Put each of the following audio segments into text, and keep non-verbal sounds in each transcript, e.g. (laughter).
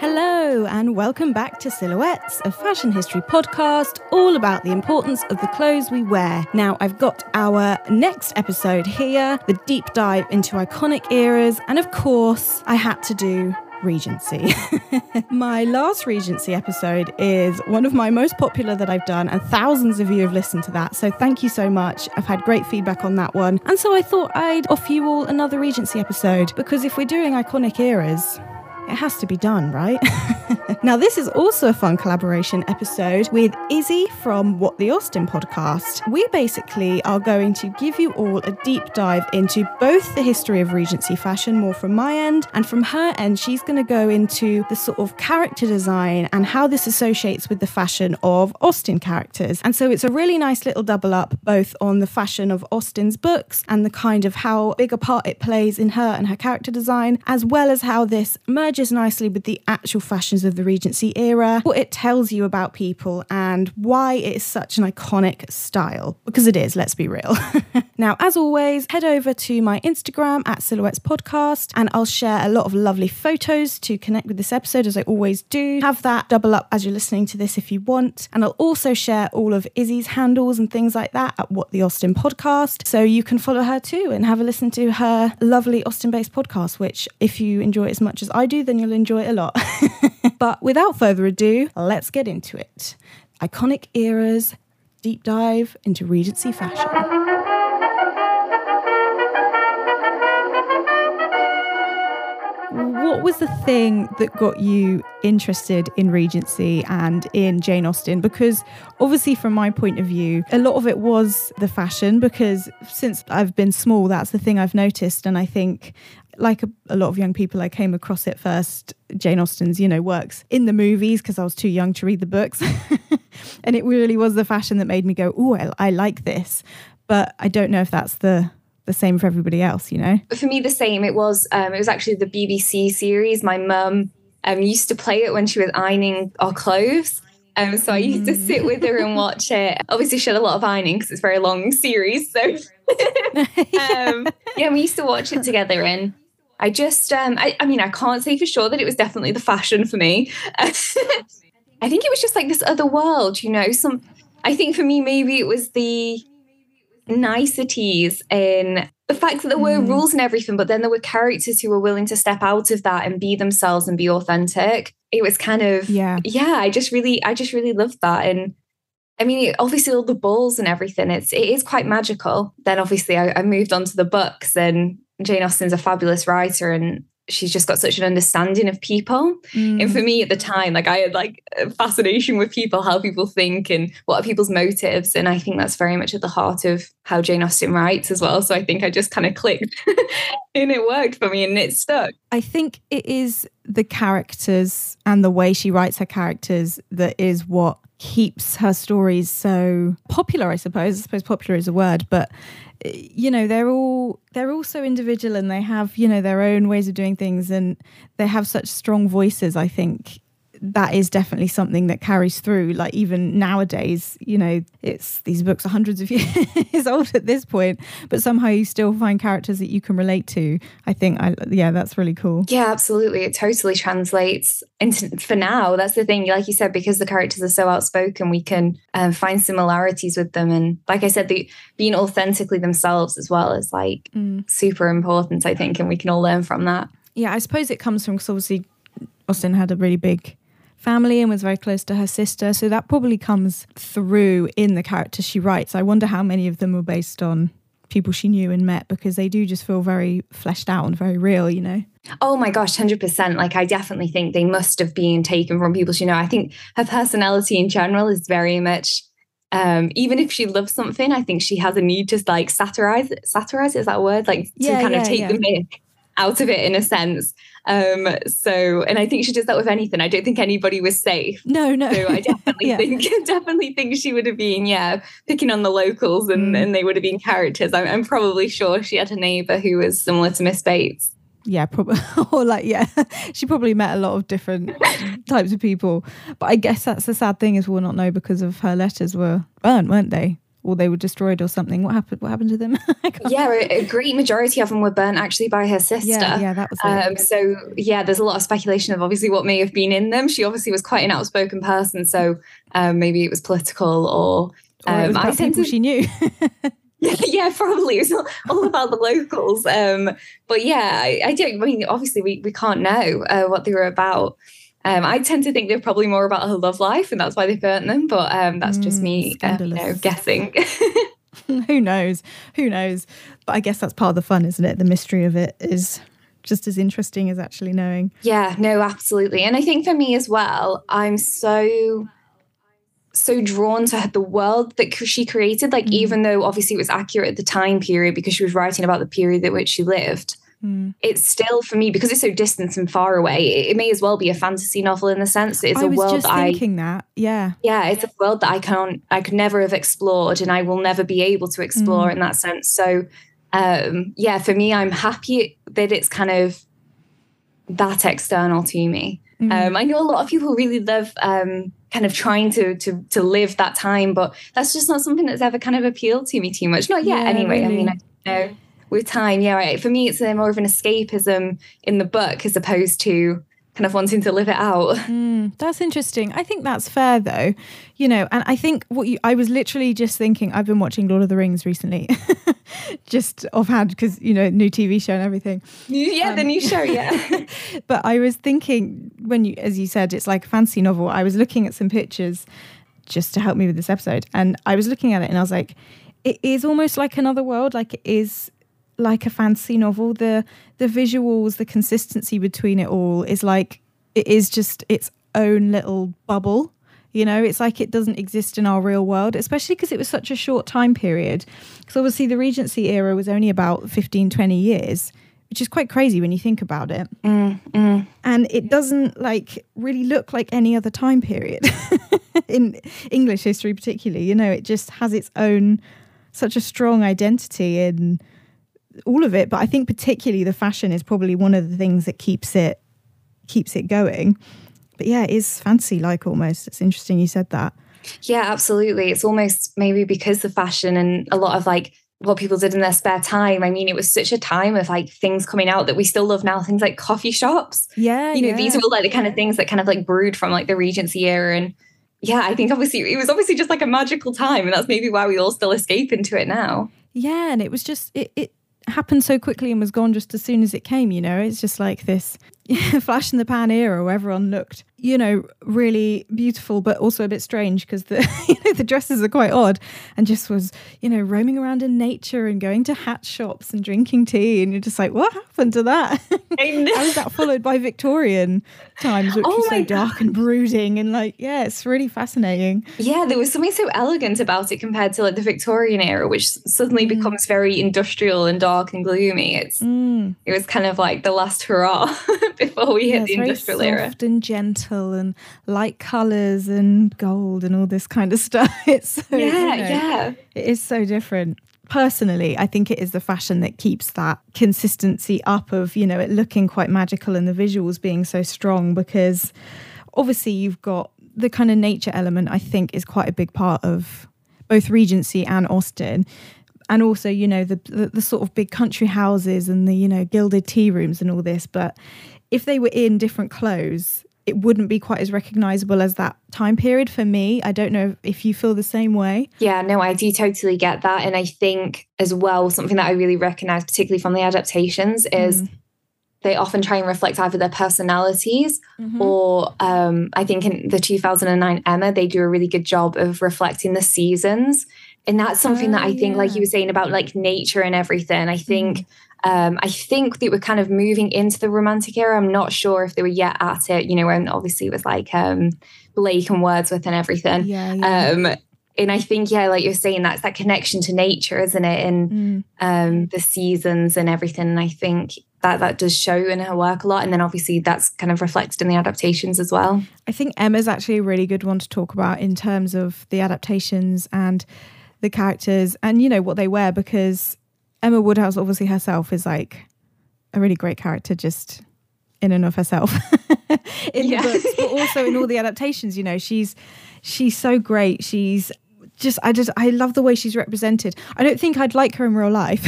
Hello, and welcome back to Silhouettes, a fashion history podcast all about the importance of the clothes we wear. Now, I've got our next episode here the deep dive into iconic eras, and of course, I had to do Regency. (laughs) my last Regency episode is one of my most popular that I've done, and thousands of you have listened to that. So thank you so much. I've had great feedback on that one. And so I thought I'd offer you all another Regency episode because if we're doing iconic eras, it has to be done, right? (laughs) now, this is also a fun collaboration episode with Izzy from What the Austen podcast. We basically are going to give you all a deep dive into both the history of Regency fashion, more from my end, and from her end, she's going to go into the sort of character design and how this associates with the fashion of Austen characters. And so it's a really nice little double up, both on the fashion of Austen's books and the kind of how big a part it plays in her and her character design, as well as how this merges merges nicely with the actual fashions of the Regency era, what it tells you about people, and why it is such an iconic style. Because it is, let's be real. (laughs) now, as always, head over to my Instagram at Silhouettes Podcast, and I'll share a lot of lovely photos to connect with this episode, as I always do. Have that double up as you're listening to this if you want. And I'll also share all of Izzy's handles and things like that at What the Austen Podcast. So you can follow her too and have a listen to her lovely Austen based podcast, which, if you enjoy it as much as I do, then you'll enjoy it a lot. (laughs) but without further ado, let's get into it. Iconic eras, deep dive into Regency fashion. what was the thing that got you interested in Regency and in Jane Austen? Because obviously, from my point of view, a lot of it was the fashion. Because since I've been small, that's the thing I've noticed. And I think like a, a, lot of young people, I came across it first. Jane Austen's, you know, works in the movies because I was too young to read the books. (laughs) and it really was the fashion that made me go, oh, I, I like this. But I don't know if that's the the same for everybody else, you know? For me, the same. It was um, it was actually the BBC series. My mum um, used to play it when she was ironing our clothes. Um, so I used to sit with her and watch it. Obviously, she had a lot of ironing because it's a very long series. So (laughs) (laughs) um, yeah, we used to watch it together. And I just, um, I, I mean, I can't say for sure that it was definitely the fashion for me. (laughs) I think it was just like this other world, you know. Some, I think for me, maybe it was the niceties in the fact that there were mm. rules and everything, but then there were characters who were willing to step out of that and be themselves and be authentic. It was kind of yeah, yeah. I just really, I just really loved that, and I mean, obviously all the balls and everything. It's it is quite magical. Then obviously I, I moved on to the books, and Jane Austen's a fabulous writer, and she's just got such an understanding of people. Mm. And for me at the time, like I had like a fascination with people, how people think and what are people's motives. And I think that's very much at the heart of how Jane Austen writes as well. So I think I just kind of clicked (laughs) and it worked for me and it stuck. I think it is the characters and the way she writes her characters that is what keeps her stories so popular, I suppose. I suppose popular is a word, but you know they're all they're all so individual and they have you know their own ways of doing things and they have such strong voices i think that is definitely something that carries through. Like even nowadays you know it's these books are hundreds of (laughs) years old at this point but somehow you still find characters that you can relate to. I think i yeah that's really cool. Yeah absolutely. It totally translates into for now that's the thing. Like you said because the characters are so outspoken we can um, find similarities with them. And like i said the being authentically themselves as well is like mm. super important i think and we can all learn from that. Yeah i suppose it comes from because obviously Austen had a really big family and was very close to her sister. So that probably comes through in the characters she writes. I wonder how many of them were based on people she knew and met because they do just feel very fleshed out and very real, you know? Oh my gosh, 100%. Like, I definitely think they must have been taken from people she know. I think her personality in general is very much. Um, even if she loves something, I think she has a need to like satirize Satirize is that word? Like to yeah, kind yeah, of take yeah. the myth out of it in a sense. Um, so, and I think she does that with anything. I don't think anybody was safe. No, no. So I (laughs) definitely yeah. think, (laughs) definitely think she would have been, yeah, picking on the locals and, mm. and they would have been characters. I'm, I'm probably sure she had a neighbor who was similar to Miss Bates yeah probably (laughs) or like yeah she probably met a lot of different types of people but i guess that's the sad thing is we'll not know because of her letters were burned weren't they or they were destroyed or something. What happened? What happened to them? (laughs) yeah, a, a, great majority of them were burnt actually by her sister. Yeah, yeah, that was. Um, so yeah, there's a lot of speculation of obviously what may have been in them. She obviously was quite an outspoken person, so um, maybe it was political or. Um, or it was I to, she knew. (laughs) (laughs) yeah, probably. It's all, all about the locals. Um, but yeah, I, I, don't. I mean, obviously, we, we can't know uh, what they were about. Um, I tend to think they're probably more about her love life, and that's why they burnt them. But um, that's just mm, me, uh, you know, guessing. (laughs) (laughs) Who knows? Who knows? But I guess that's part of the fun, isn't it? The mystery of it is just as interesting as actually knowing. Yeah, no, absolutely. And I think for me as well, I'm so so drawn to the world that she created. Like, mm. even though obviously it was accurate at the time period because she was writing about the period at which she lived, mm. it's still for me because it's so distant and far away. It, it, may as well be a fantasy novel in the sense that it's I a world just I thinking that yeah yeah it's a world that I can't I could never have explored and I will never be able to explore mm. in that sense. So um, yeah, for me, I'm happy that it's kind of that external to me. Mm. Um, I know a lot of people really love um, kind of trying to to to live that time, but that's just not something that's ever kind of appealed to me too much. Not yet, yeah, anyway. Really. I mean, I know with time, yeah. Right. For me, it's a, more of an escapism in the book as opposed to kind of wanting to live it out. (laughs) Mm, that's interesting. I think that's fair though. You know, and I think what you I was literally just thinking I've been watching Lord of the Rings recently. (laughs) just offhand because you know new TV show and everything. Yeah, um, the new show, yeah. (laughs) but I was thinking when you as you said it's like a fancy novel. I was looking at some pictures just to help me with this episode and I was looking at it and I was like it is almost like another world like it is like a fantasy novel. The the visuals, the consistency between it all is like it is just its own little bubble. You know, it's like it doesn't exist in our real world, especially because it was such a short time period. Because obviously the Regency era was only about 15, 20 years, which is quite crazy when you think about it. Mm, mm. And it doesn't like really look like any other time period (laughs) in English history, particularly. You know, it just has its own such a strong identity in all of it, but I think particularly the fashion is probably one of the things that keeps it keeps it going. But yeah, it is fancy like almost. It's interesting you said that. Yeah, absolutely. It's almost maybe because the fashion and a lot of like what people did in their spare time. I mean, it was such a time of like things coming out that we still love now, things like coffee shops. Yeah. You know, yeah. these are all like the kind of things that kind of like brewed from like the Regency era. And yeah, I think obviously it was obviously just like a magical time. And that's maybe why we all still escape into it now. Yeah. And it was just, it, it happened so quickly and was gone just as soon as it came, you know? It's just like this (laughs) flash in the pan era where everyone looked you know, really beautiful, but also a bit strange because the (laughs) you know the dresses are quite odd, and just was you know roaming around in nature and going to hat shops and drinking tea, and you're just like, what happened to that? (laughs) How was that followed by Victorian times, which oh was so God. dark and brooding, and like, yeah, it's really fascinating. Yeah, there was something so elegant about it compared to like the Victorian era, which suddenly mm. becomes very industrial and dark and gloomy. It's mm. it was kind of like the last hurrah (laughs) before we yeah, hit the industrial era, soft and gentle and light colors and gold and all this kind of (laughs) stuff. It's so, yeah, you know, yeah. It is so different. Personally, I think it is the fashion that keeps that consistency up of, you know, it looking quite magical and the visuals being so strong because obviously you've got the kind of nature element, I think, is quite a big part of both Regency and Austen and also you know the, the, the sort of big country houses and the you know gilded tea rooms and all this but if they were in different clothes it wouldn't be quite as recognizable as that time period for me. I don't know if you feel the same way. Yeah, no, I do totally get that. And I think as well, something that I really recognize, particularly from the adaptations, is mm. they often try and reflect either their personalities mm-hmm. or um, I think in the 2009 Emma, they do a really good job of reflecting the seasons. And that's something that I think, yeah. like you were saying about like nature and everything, I think. Mm um, I think they were kind of moving into the romantic era. I'm not sure if they were yet at it, you know, when obviously it was like um, Blake and Wordsworth and everything. Yeah, yeah. Um, and I think, yeah, like you're saying, that's that connection to nature, isn't it? And mm. um, the seasons and everything. And I think that that does show in her work a lot. And then obviously that's kind of reflected in the adaptations as well. I think Emma's actually a really good one to talk about in terms of the adaptations and the characters and, you know, what they wear because Emma Woodhouse, obviously herself, is like a really great character just in and of herself (laughs) in yeah. the books, but also in all the (laughs) adaptations. You know, she's she's so great. She's just I just I love the way she's represented. I don't think I'd like her in real life.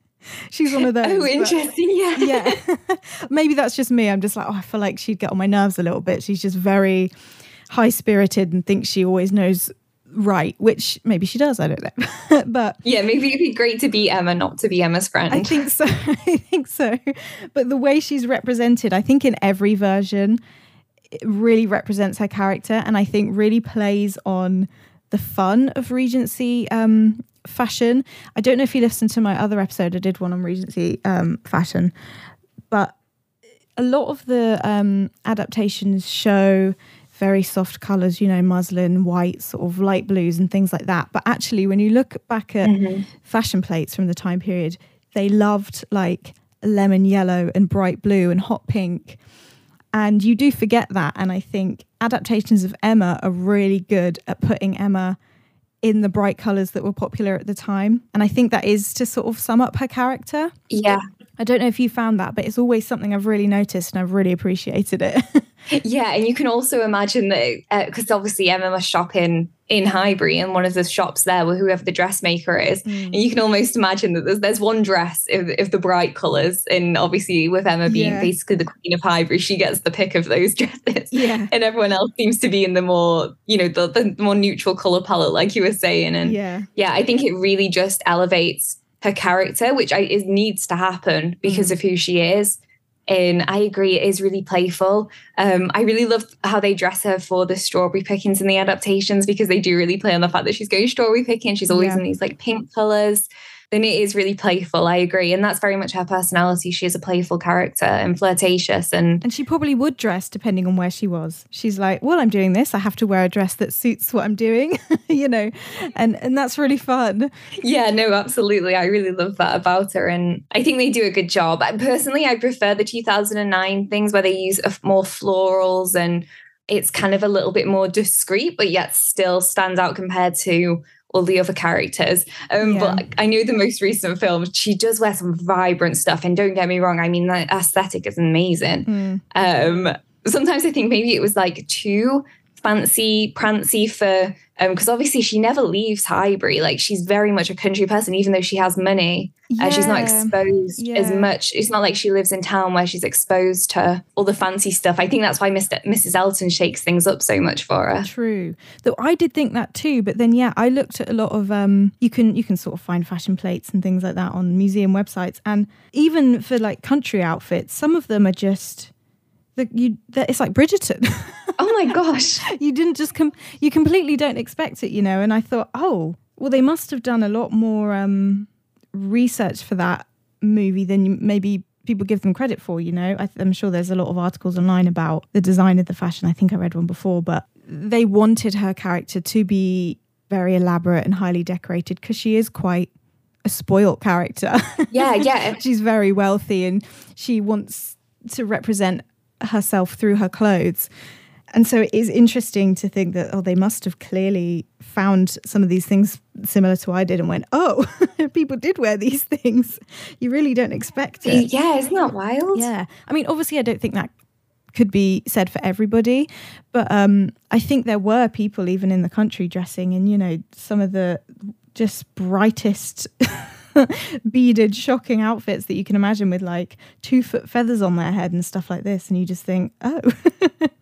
(laughs) she's one of those. Oh, interesting. Yeah. Yeah. Maybe that's just me. I'm just like, oh, I feel like she'd get on my nerves a little bit. She's just very high spirited and thinks she always knows right, which maybe she does. I don't know. (laughs) but yeah, maybe it'd be great to be Emma, not to be Emma's friend. I think so. (laughs) I think so. But the way she's represented, I think in every version, it really represents her character and I think really plays on the fun of Regency um, fashion. I don't know if you listened to my other episode, I did one on Regency um, fashion, but a lot of the um, adaptations show very soft colors, you know, muslin, white, sort of light blues, and things like that. But actually, when you look back at mm-hmm. fashion plates from the time period, they loved like lemon yellow and bright blue and hot pink. And you do forget that. And I think adaptations of Emma are really good at putting Emma in the bright colors that were popular at the time. And I think that is to sort of sum up her character. Yeah. I don't know if you found that, but it's always something I've really noticed and I've really appreciated it. (laughs) yeah, and you can also imagine that because uh, obviously Emma must shop in in Highbury and one of the shops there with whoever the dressmaker is, mm. and you can almost imagine that there's there's one dress of, of the bright colours, and obviously with Emma being yeah. basically the queen of Highbury, she gets the pick of those (laughs) dresses, yeah, and everyone else seems to be in the more you know the, the more neutral colour palette, like you were saying, and yeah, yeah, I think it really just elevates her character, which I, is needs to happen because mm. of who she is. And I agree, it is really playful. Um, I really love how they dress her for the strawberry pickings in the adaptations because they do really play on the fact that she's going strawberry picking. She's always yeah. in these like pink colors then it is really playful. I agree. And that's very much her personality. She is a playful character and flirtatious and And she probably would dress depending on where she was. She's like, Well, I'm doing this. I have to wear a dress that suits what I'm doing, (laughs) you know. And and that's really fun. Yeah, no, absolutely. I really love that about her. And I think they do a good job. Personally, I prefer the 2009 things where they use uh, more florals and it's kind of a little bit more discreet, but yet still stands out compared to all the other characters. Um, yeah. But I know the most recent film, she does wear some vibrant stuff. And don't get me wrong, I mean, the aesthetic is amazing. Mm. Um, sometimes I think maybe it was like too fancy, prancy for because um, obviously she never leaves Highbury. Like she's very much a country person, even though she has money. Yeah. Uh, she's not exposed yeah. as much. It's not like she lives in town where she's exposed to all the fancy stuff. I think that's why Mr. Mrs. Elton shakes things up so much for her. True. Though I did think that too, but then yeah, I looked at a lot of um you can you can sort of find fashion plates and things like that on museum websites, and even for like country outfits, some of them are just the, you it's like Bridgerton. (laughs) oh my gosh. (laughs) you didn't just come you completely don't expect it, you know. And I thought, oh, well they must have done a lot more um research for that movie than maybe people give them credit for, you know. I, I'm sure there's a lot of articles online about the design of the fashion. I think I read one before, but they wanted her character to be very elaborate and highly decorated because she is quite a spoilt character. (laughs) Yeah, yeah. She's very wealthy and she wants to represent herself through her clothes. And so it is interesting to think that, oh, they must have clearly found some of these things similar to what I did and went, oh, (laughs) people did wear these things. You really don't expect it. Yeah, isn't that wild? Yeah. I mean, obviously, I don't think that could be said for everybody, but um, I think there were people even in the country dressing in, you know, some of the just brightest (laughs) beaded, shocking outfits that you can imagine with like two foot feathers on their head and stuff like this. And you just think, oh. (laughs)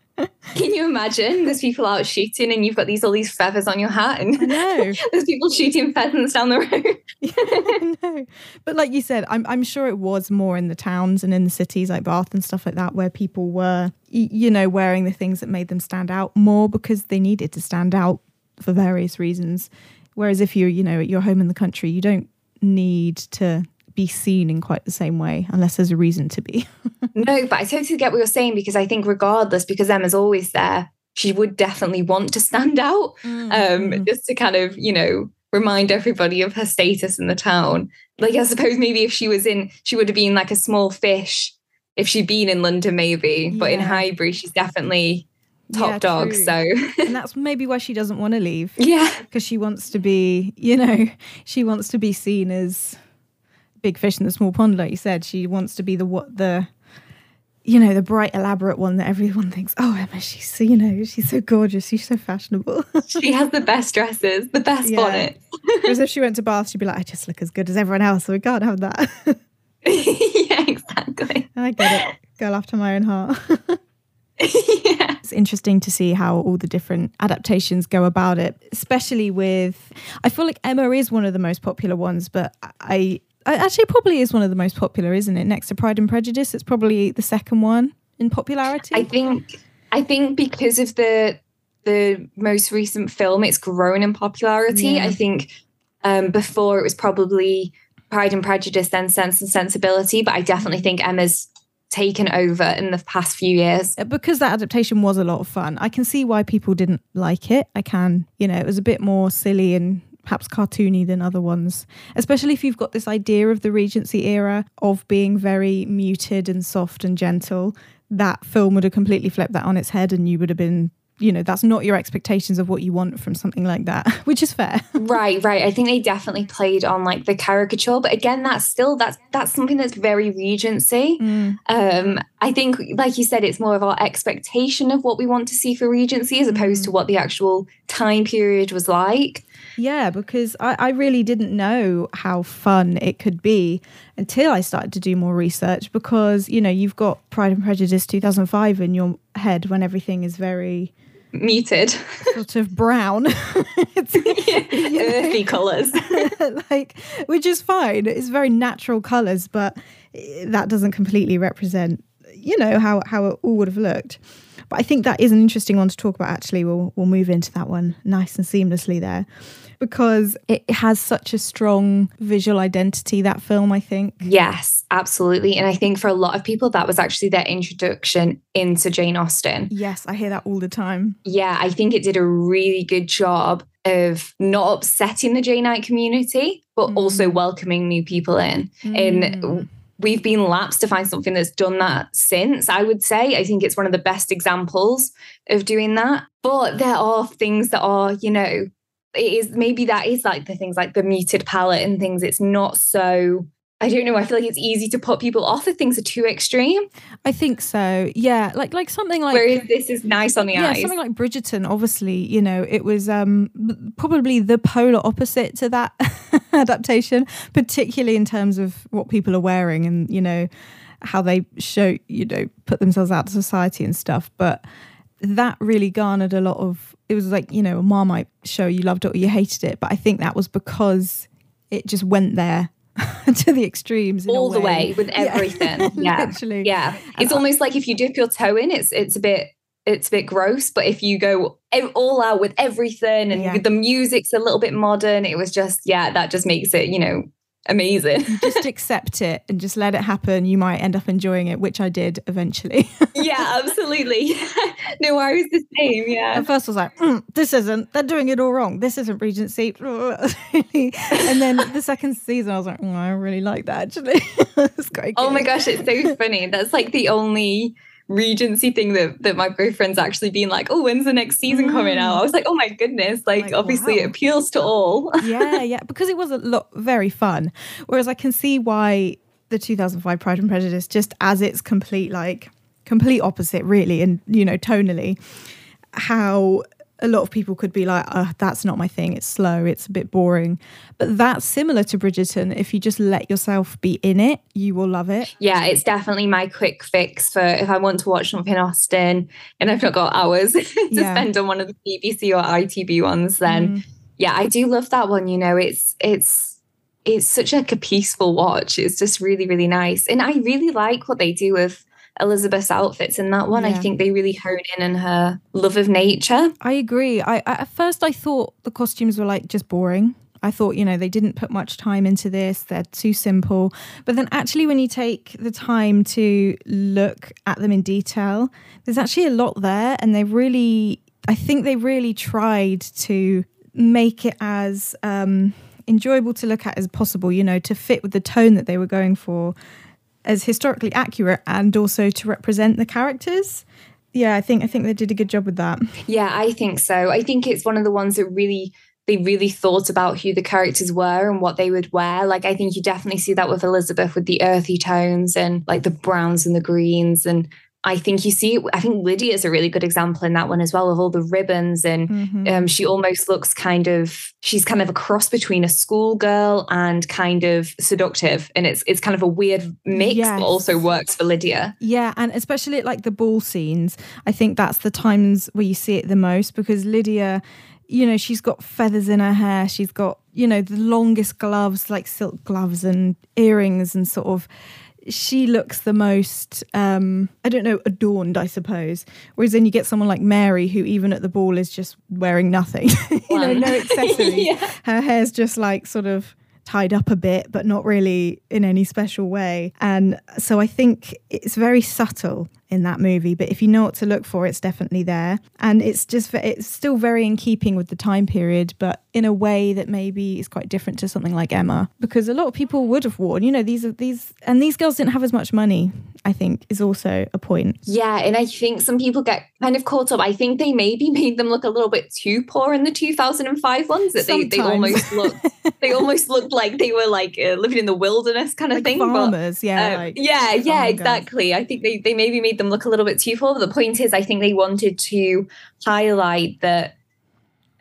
Can you imagine there's people out shooting and you've got these all these feathers on your hat and (laughs) there's people shooting pheasants down the road. (laughs) yeah, know. But like you said, I'm I'm sure it was more in the towns and in the cities like Bath and stuff like that where people were you know wearing the things that made them stand out more because they needed to stand out for various reasons. Whereas if you're, you know, at your home in the country, you don't need to be seen in quite the same way unless there's a reason to be. (laughs) no, but I totally get what you're saying because I think regardless, because Emma's always there, she would definitely want to stand out. Mm-hmm. Um, just to kind of, you know, remind everybody of her status in the town. Like I suppose maybe if she was in she would have been like a small fish if she'd been in London, maybe. But in Highbury, she's definitely top yeah, dog. True. So and that's maybe why she doesn't want to leave. (laughs) Yeah. Because she wants to be, you know, she wants to be seen as big fish in the small pond, like you said. She wants to be the what the you know, the bright, elaborate one that everyone thinks, oh, Emma, she's so, you know, she's so gorgeous, she's so fashionable. (laughs) she has the best dresses, the best yeah. bonnet. Whereas (laughs) if she went to Bath, she'd be like, I just look as good as everyone else, so we can't have that. (laughs) yeah, exactly. I get it. Girl after my own heart. yeah. It's interesting to see how all the different adaptations go about it, especially with. I feel like Emma is one of the most popular ones, but I actually probably is one of the most popular, isn't it? Next to Pride and Prejudice, it's probably the second one in popularity. I think I think because of the the most recent film, it's grown in popularity. Yeah. I think um, before it was probably Pride and Prejudice, then Sense and Sensibility, but I definitely think Emma's taken over in the past few years. Uh, because that adaptation was a lot of fun. I can see why people didn't like it. I can, you know, it was a bit more silly and perhaps cartoony than other ones, especially if you've got this idea of the Regency era of being very muted and soft and gentle. That film would have completely flipped that on its head, and you would have been you know that's not your expectations of what you want from something like that (laughs) which is fair right (laughs) right i think they definitely played on like the caricature but again that's still that's that's something that's very regency mm. um i think like you said it's more of our expectation of what we want to see for regency as opposed mm. to what the actual time period was like yeah, because I, I really didn't know how fun it could be until I started to do more research. Because, you know, you've got Pride and Prejudice 2005 in your head when everything is very muted, sort of brown. (laughs) (laughs) earthy (laughs) colours. like, which is fine. It's very natural colours, but eh, that doesn't completely represent, you know, how, how it all would have looked. But I think that is an interesting one to talk about. Actually, we'll we'll move into that one nice and seamlessly there, because it has such a strong visual identity. That film, I think. Yes, absolutely. And I think for a lot of people, that was actually their introduction into Jane Austen. Yes, I hear that all the time. Yeah, I think it did a really good job of not upsetting the Janeite community, but mm. also welcoming new people in. Mm. And we've been lapsed to find something that's done that since, I would say. I think it's one of the best examples of doing that. But there are things that are, you know, it is maybe that is like the things like the muted palette and things. It's not so I don't know. I feel like it's easy to put people off if things are too extreme. I think so. Yeah, like like something like whereas this is nice on the yeah, eyes. Something like Bridgerton, obviously, you know, it was um probably the polar opposite to that (laughs) adaptation, particularly in terms of what people are wearing and you know how they show you know put themselves out to society and stuff. But that really garnered a lot of. It was like you know a Marmite show. You loved it or you hated it, but I think that was because it just went there (laughs) to the extremes all the way with (laughs) everything. Yeah, (laughs) yeah. literally. Yeah. It's almost like if you dip your toe in it's it's a bit it's a bit gross but if you go all out with everything and yeah. the music's a little bit modern it was just yeah that just makes it you know amazing. just accept it and just let it happen. You might end up enjoying it, which I did eventually. (laughs) yeah, absolutely. (laughs) no, I was the same. Yeah. At first, I was like, mm, this isn't, they're doing it all wrong. This isn't Regency. (laughs) and then the second season, I was like, oh, I really like that actually. it's quite Oh my gosh, it's so funny. That's like the only regency thing that that my boyfriend's actually been like oh when's the next season mm. coming out i was like oh my goodness like, like obviously wow. it appeals to all (laughs) yeah yeah because it was a lot very fun whereas i can see why the 2005 pride and prejudice just as its complete like complete opposite really and you know tonally how a lot of people could be like, oh, that's not my thing. It's slow. It's a bit boring. But that's similar to Bridgerton. If you just let yourself be in it, you will love it. Yeah, it's definitely my quick fix for if I want to watch something Austen and I've not got hours (laughs) to yeah. spend on one of the BBC or ITV ones, then mm. yeah, I do love that one. You know, it's, it's, it's such like a peaceful watch. It's just really, really nice. And I really like what they do with Elizabeth's outfits in that one. Yeah. I think they really honed in on her love of nature. I agree. I at first I thought the costumes were like just boring. I thought, you know, they didn't put much time into this. They're too simple. But then actually when you take the time to look at them in detail, there's actually a lot there and they really I think they really tried to make it as um enjoyable to look at as possible, you know, to fit with the tone that they were going for as historically accurate and also to represent the characters. Yeah, I think I think they did a good job with that. Yeah, I think so. I think it's one of the ones that really they really thought about who the characters were and what they would wear. Like I think you definitely see that with Elizabeth with the earthy tones and like the browns and the greens and I think you see, I think Lydia is a really good example in that one as well, of all the ribbons. And mm-hmm. um, she almost looks kind of, she's kind of a cross between a schoolgirl and kind of seductive. And it's it's kind of a weird mix, yes. but also works for Lydia. Yeah. And especially like the ball scenes, I think that's the times where you see it the most because Lydia, you know, she's got feathers in her hair. She's got, you know, the longest gloves, like silk gloves and earrings and sort of she looks the most um i don't know adorned i suppose. Whereas then you get someone like mary who even at the ball is just wearing nothing. (laughs) You know no (laughs) accessories yeah. her hair's just like sort of tied up a bit but not really in any special way. And so i think it's very subtle in that movie but if you know what to look for it's definitely there. And it's just it's still very in keeping with the time period but in a way that maybe is quite different to something like Emma. Because a lot of people would have worn you know these are these and these girls didn't have as much money I think is also a point. Yeah and I think some people get kind of caught up. I think they maybe made them look a little bit too poor in the 2005 ones that they, they almost looked (laughs) they almost looked like they were like uh, living in the wilderness kind of like thing farmers but, yeah uh, like yeah yeah exactly. I think they, they maybe made them look a little bit too full. But the point is, I think they wanted to highlight that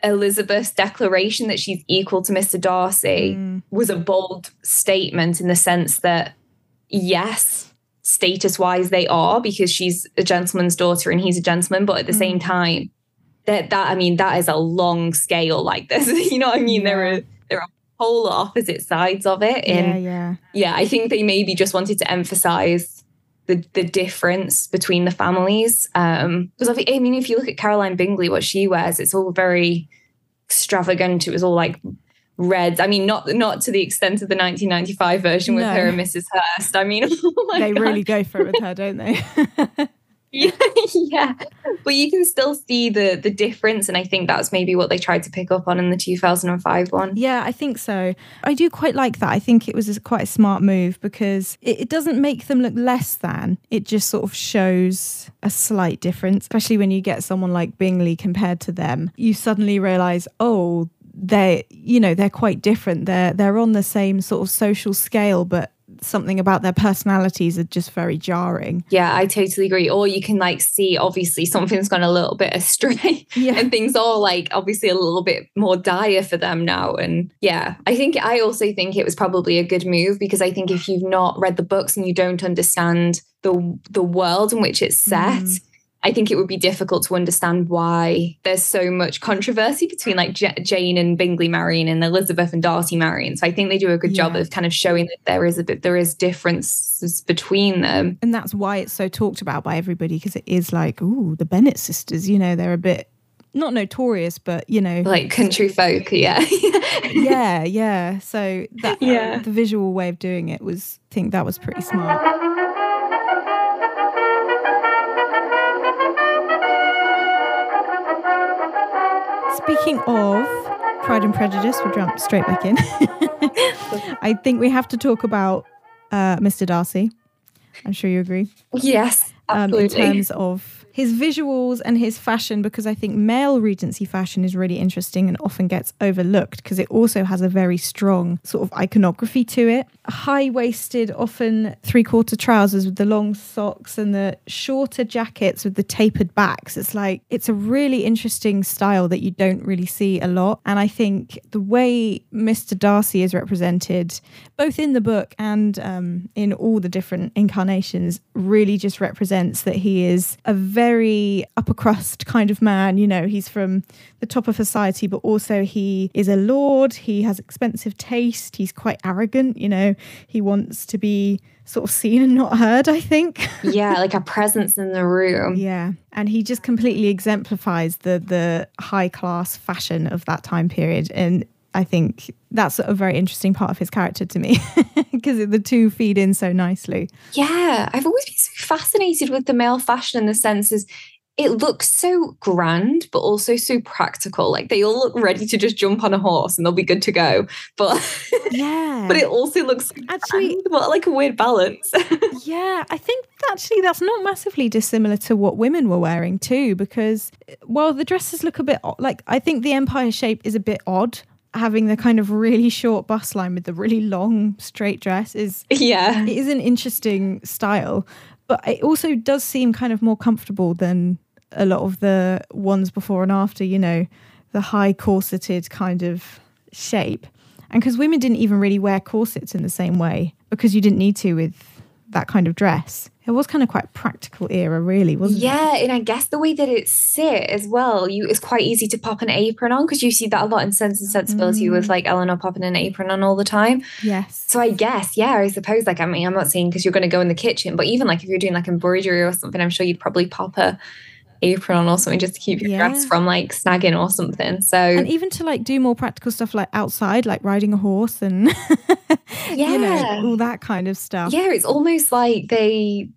Elizabeth's declaration that she's equal to Mr. Darcy mm. was a bold statement in the sense that, yes, status wise, they are because she's a gentleman's daughter and he's a gentleman. But at the mm. same time, that, that, I mean, that is a long scale like this. (laughs) you know what I mean? Yeah. There are, there are polar opposite sides of it. And yeah, yeah. yeah, I think they maybe just wanted to emphasize the the difference between the families. Um, because I mean, if you look at Caroline Bingley, what she wears, it's all very extravagant. It was all like reds. I mean, not not to the extent of the 1995 version with no. her and Mrs. Hurst. I mean, (laughs) oh they God. really go for it with her, don't they? (laughs) yeah, (laughs) yeah. But you can still see the the difference, and I think that's maybe what they tried to pick up on in the 2005 one. Yeah, I think so. I do quite like that. I think it was a, quite a smart move because it, it doesn't make them look less than. It just sort of shows a slight difference, especially when you get someone like Bingley compared to them. You suddenly realize, oh, they you know they're quite different they're they're on the same sort of social scale but something about their personalities are just very jarring. Yeah, I totally agree. Or you can like see obviously something's gone a little bit astray (laughs) yeah. and things are like obviously a little bit more dire for them now. And yeah, I think I also think it was probably a good move because I think if you've not read the books and you don't understand the the world in which it's set, mm. I think it would be difficult to understand why there's so much controversy between like J- Jane and Bingley marrying and Elizabeth and Darcy marrying. So I think they do a good yeah. job of kind of showing that there is a bit there is differences between them, and that's why it's so talked about by everybody because it is like, ooh, the Bennet sisters. You know, they're a bit not notorious, but you know, like country folk. Yeah, (laughs) yeah, yeah. So that yeah, uh, the visual way of doing it was, I think that was pretty smart. Speaking of Pride and Prejudice, we'll jump straight back in. (laughs) I think we have to talk about uh, Mr. Darcy. I'm sure you agree. Yes, absolutely. Um, in terms of his visuals and his fashion because I think male Regency fashion is really interesting and often gets overlooked because it also has a very strong sort of iconography to it. High waisted, often three quarter trousers with the long socks and the shorter jackets with the tapered backs. It's like, it's a really interesting style that you don't really see a lot. And I think the way Mr. Darcy is represented, both in the book and um, in all the different incarnations, really just represents that he is a very very upper crust kind of man. You know, he's from the top of society, but also he is a lord. He has expensive taste. He's quite arrogant. You know, he wants to be sort of seen and not heard, I think. (laughs) yeah, like a presence in the room. Yeah. And he just completely exemplifies the the high class fashion of that time period. And I think that's a very interesting part of his character to me (laughs) because the two feed in so nicely. Yeah, I've always been so fascinated with the male fashion in the sense is it looks so grand, but also so practical. Like they all look ready to just jump on a horse and they'll be good to go. (laughs) But yeah, but it also looks actually grand, like a weird balance. (laughs) yeah, I think actually that's not massively dissimilar to what women were wearing too, because while the dresses look a bit like I think the empire shape is a bit odd having the kind of really short bust line with the really long straight dress is yeah it is an interesting style but it also does seem kind of more comfortable than a lot of the ones before and after, you know, the high corseted kind of shape. And because women didn't even really wear corsets in the same way because you didn't need to with that kind of dress. It was kind of quite practical era, really, wasn't yeah, it? Yeah, and I guess the way that it sit as well, you it's quite easy to pop an apron on because you see that a lot in Sense and Sensibility mm. with like Elinor popping an apron on all the time. Yes. So I guess, yeah, I suppose like I mean, I'm not saying because you're going to go in the kitchen, but even like if you're doing like embroidery or something, I'm sure you'd probably pop a apron on or something just to keep your yeah. dress from like snagging or something. So and even to like do more practical stuff like outside, like riding a horse and yeah, (laughs) you know, all that kind of stuff. Yeah, it's almost like they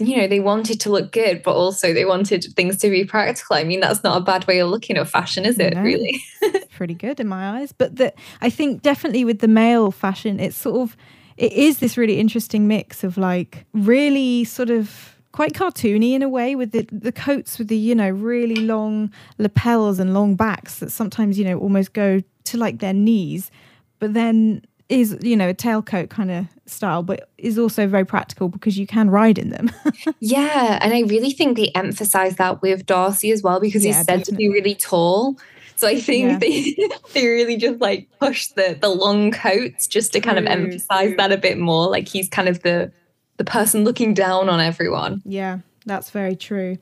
you know they wanted to look good but also they wanted things to be practical. I mean that's not a bad way of looking at fashion is it no, really? (laughs) Pretty good in my eyes. But that i think definitely with the male fashion it's sort of it is this really interesting mix of like really sort of quite cartoony in a way with the, the coats with the you know really long lapels and long backs that sometimes you know almost go to like their knees. But then is you know a tailcoat kind of style but is also very practical because you can ride in them (laughs) yeah and i really think they emphasize that with darcy as well because yeah, he's said definitely. to be really tall so I think yeah. they (laughs) they really just like push the the long coats just to kind of emphasize that a bit more. Like he's kind of the the person looking down on everyone. Yeah, that's very true.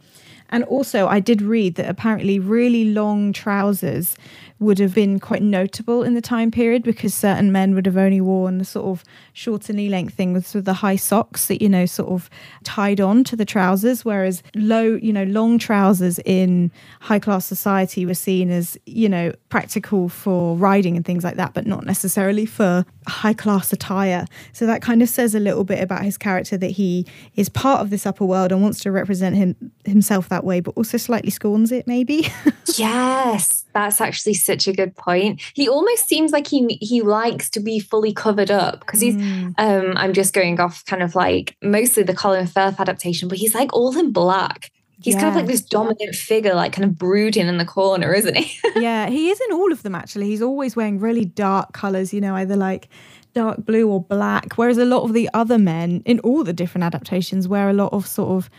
And also, I did read that apparently really long trousers would have been quite notable in the time period because certain men would have only worn the sort of shorter knee length thing with sort of the high socks that, you know, sort of tied on to the trousers, whereas low, you know, long trousers in high class society were seen as, you know, practical for riding and things like that, but not necessarily for high class attire. So that kind of says a little bit about his character that he is part of this upper world and wants to represent him himself that way, but also slightly scorns it, maybe. (laughs) yes, that's actually such a good point. He almost seems like he he likes to be fully covered up because he's. Mm. Um, I'm just going off kind of like mostly the Colin Firth adaptation, but he's like all in black. He's yeah. kind of like this dominant figure, like kind of brooding in the corner, isn't he? (laughs) yeah, he is in all of them actually. He's always wearing really dark colors, you know, either like dark blue or black. Whereas a lot of the other men in all the different adaptations wear a lot of sort of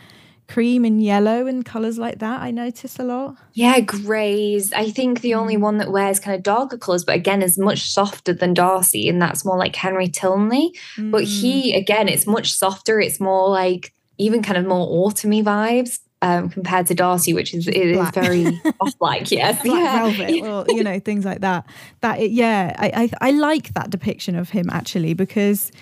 cream and yellow and colors like that. I notice a lot. Yeah, grays. I think the only mm. one that wears kind of darker colors, but again is much softer than Darcy, and that's more like Henry Tilney. Mm. But he, mm. again, it's much softer. It's more like even kind of more autumny vibes. Um, compared to Darcy, which is it is very (laughs) off-like, yes, Black yeah. velvet, or you know (laughs) things like that. That it, yeah, I, I I like that depiction of him actually because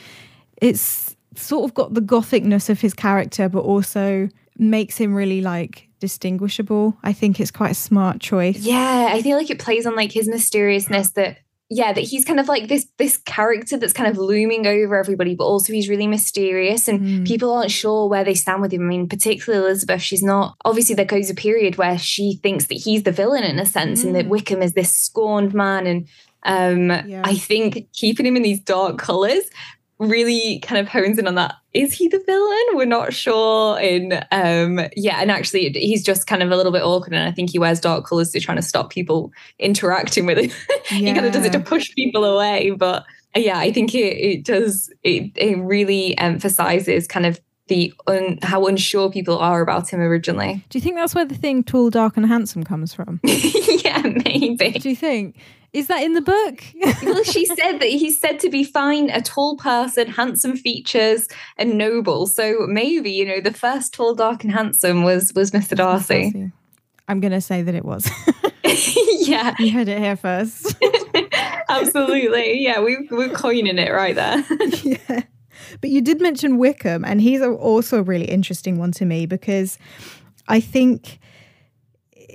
it's sort of got the gothicness of his character, but also makes him really like distinguishable. I think it's quite a smart choice. Yeah, I feel like it plays on like his mysteriousness that yeah, that he's kind of like this this character that's kind of looming over everybody, but also he's really mysterious and mm. people aren't sure where they stand with him. I mean, particularly Elizabeth, she's not obviously there goes a period where she thinks that he's the villain in a sense, mm. and that mm. Wickham is this scorned man. And um yeah. I think keeping him in these dark colours really kind of hones in on that. Is he the villain? We're not sure. And um, yeah, and actually, he's just kind of a little bit awkward, and I think he wears dark colors to try to stop people interacting with him. Yeah. (laughs) he kind of does it to push people away, but yeah, I think it it does it it really emphasizes kind of the un, how unsure people are about him originally. Do you think that's where the thing tall, dark, and handsome comes from? (laughs) yeah, maybe. Do you think? Is that in the book? (laughs) well, she said that he's said to be fine, a tall person, handsome features, and noble. So maybe you know the first tall, dark, and handsome was was Mr. Darcy. Darcy. I'm going to say that it was. (laughs) (laughs) yeah, you heard it here first. Absolutely, yeah, we we're coining it right there. yeah. But you did mention Wickham, and he's also a really interesting one to me because I think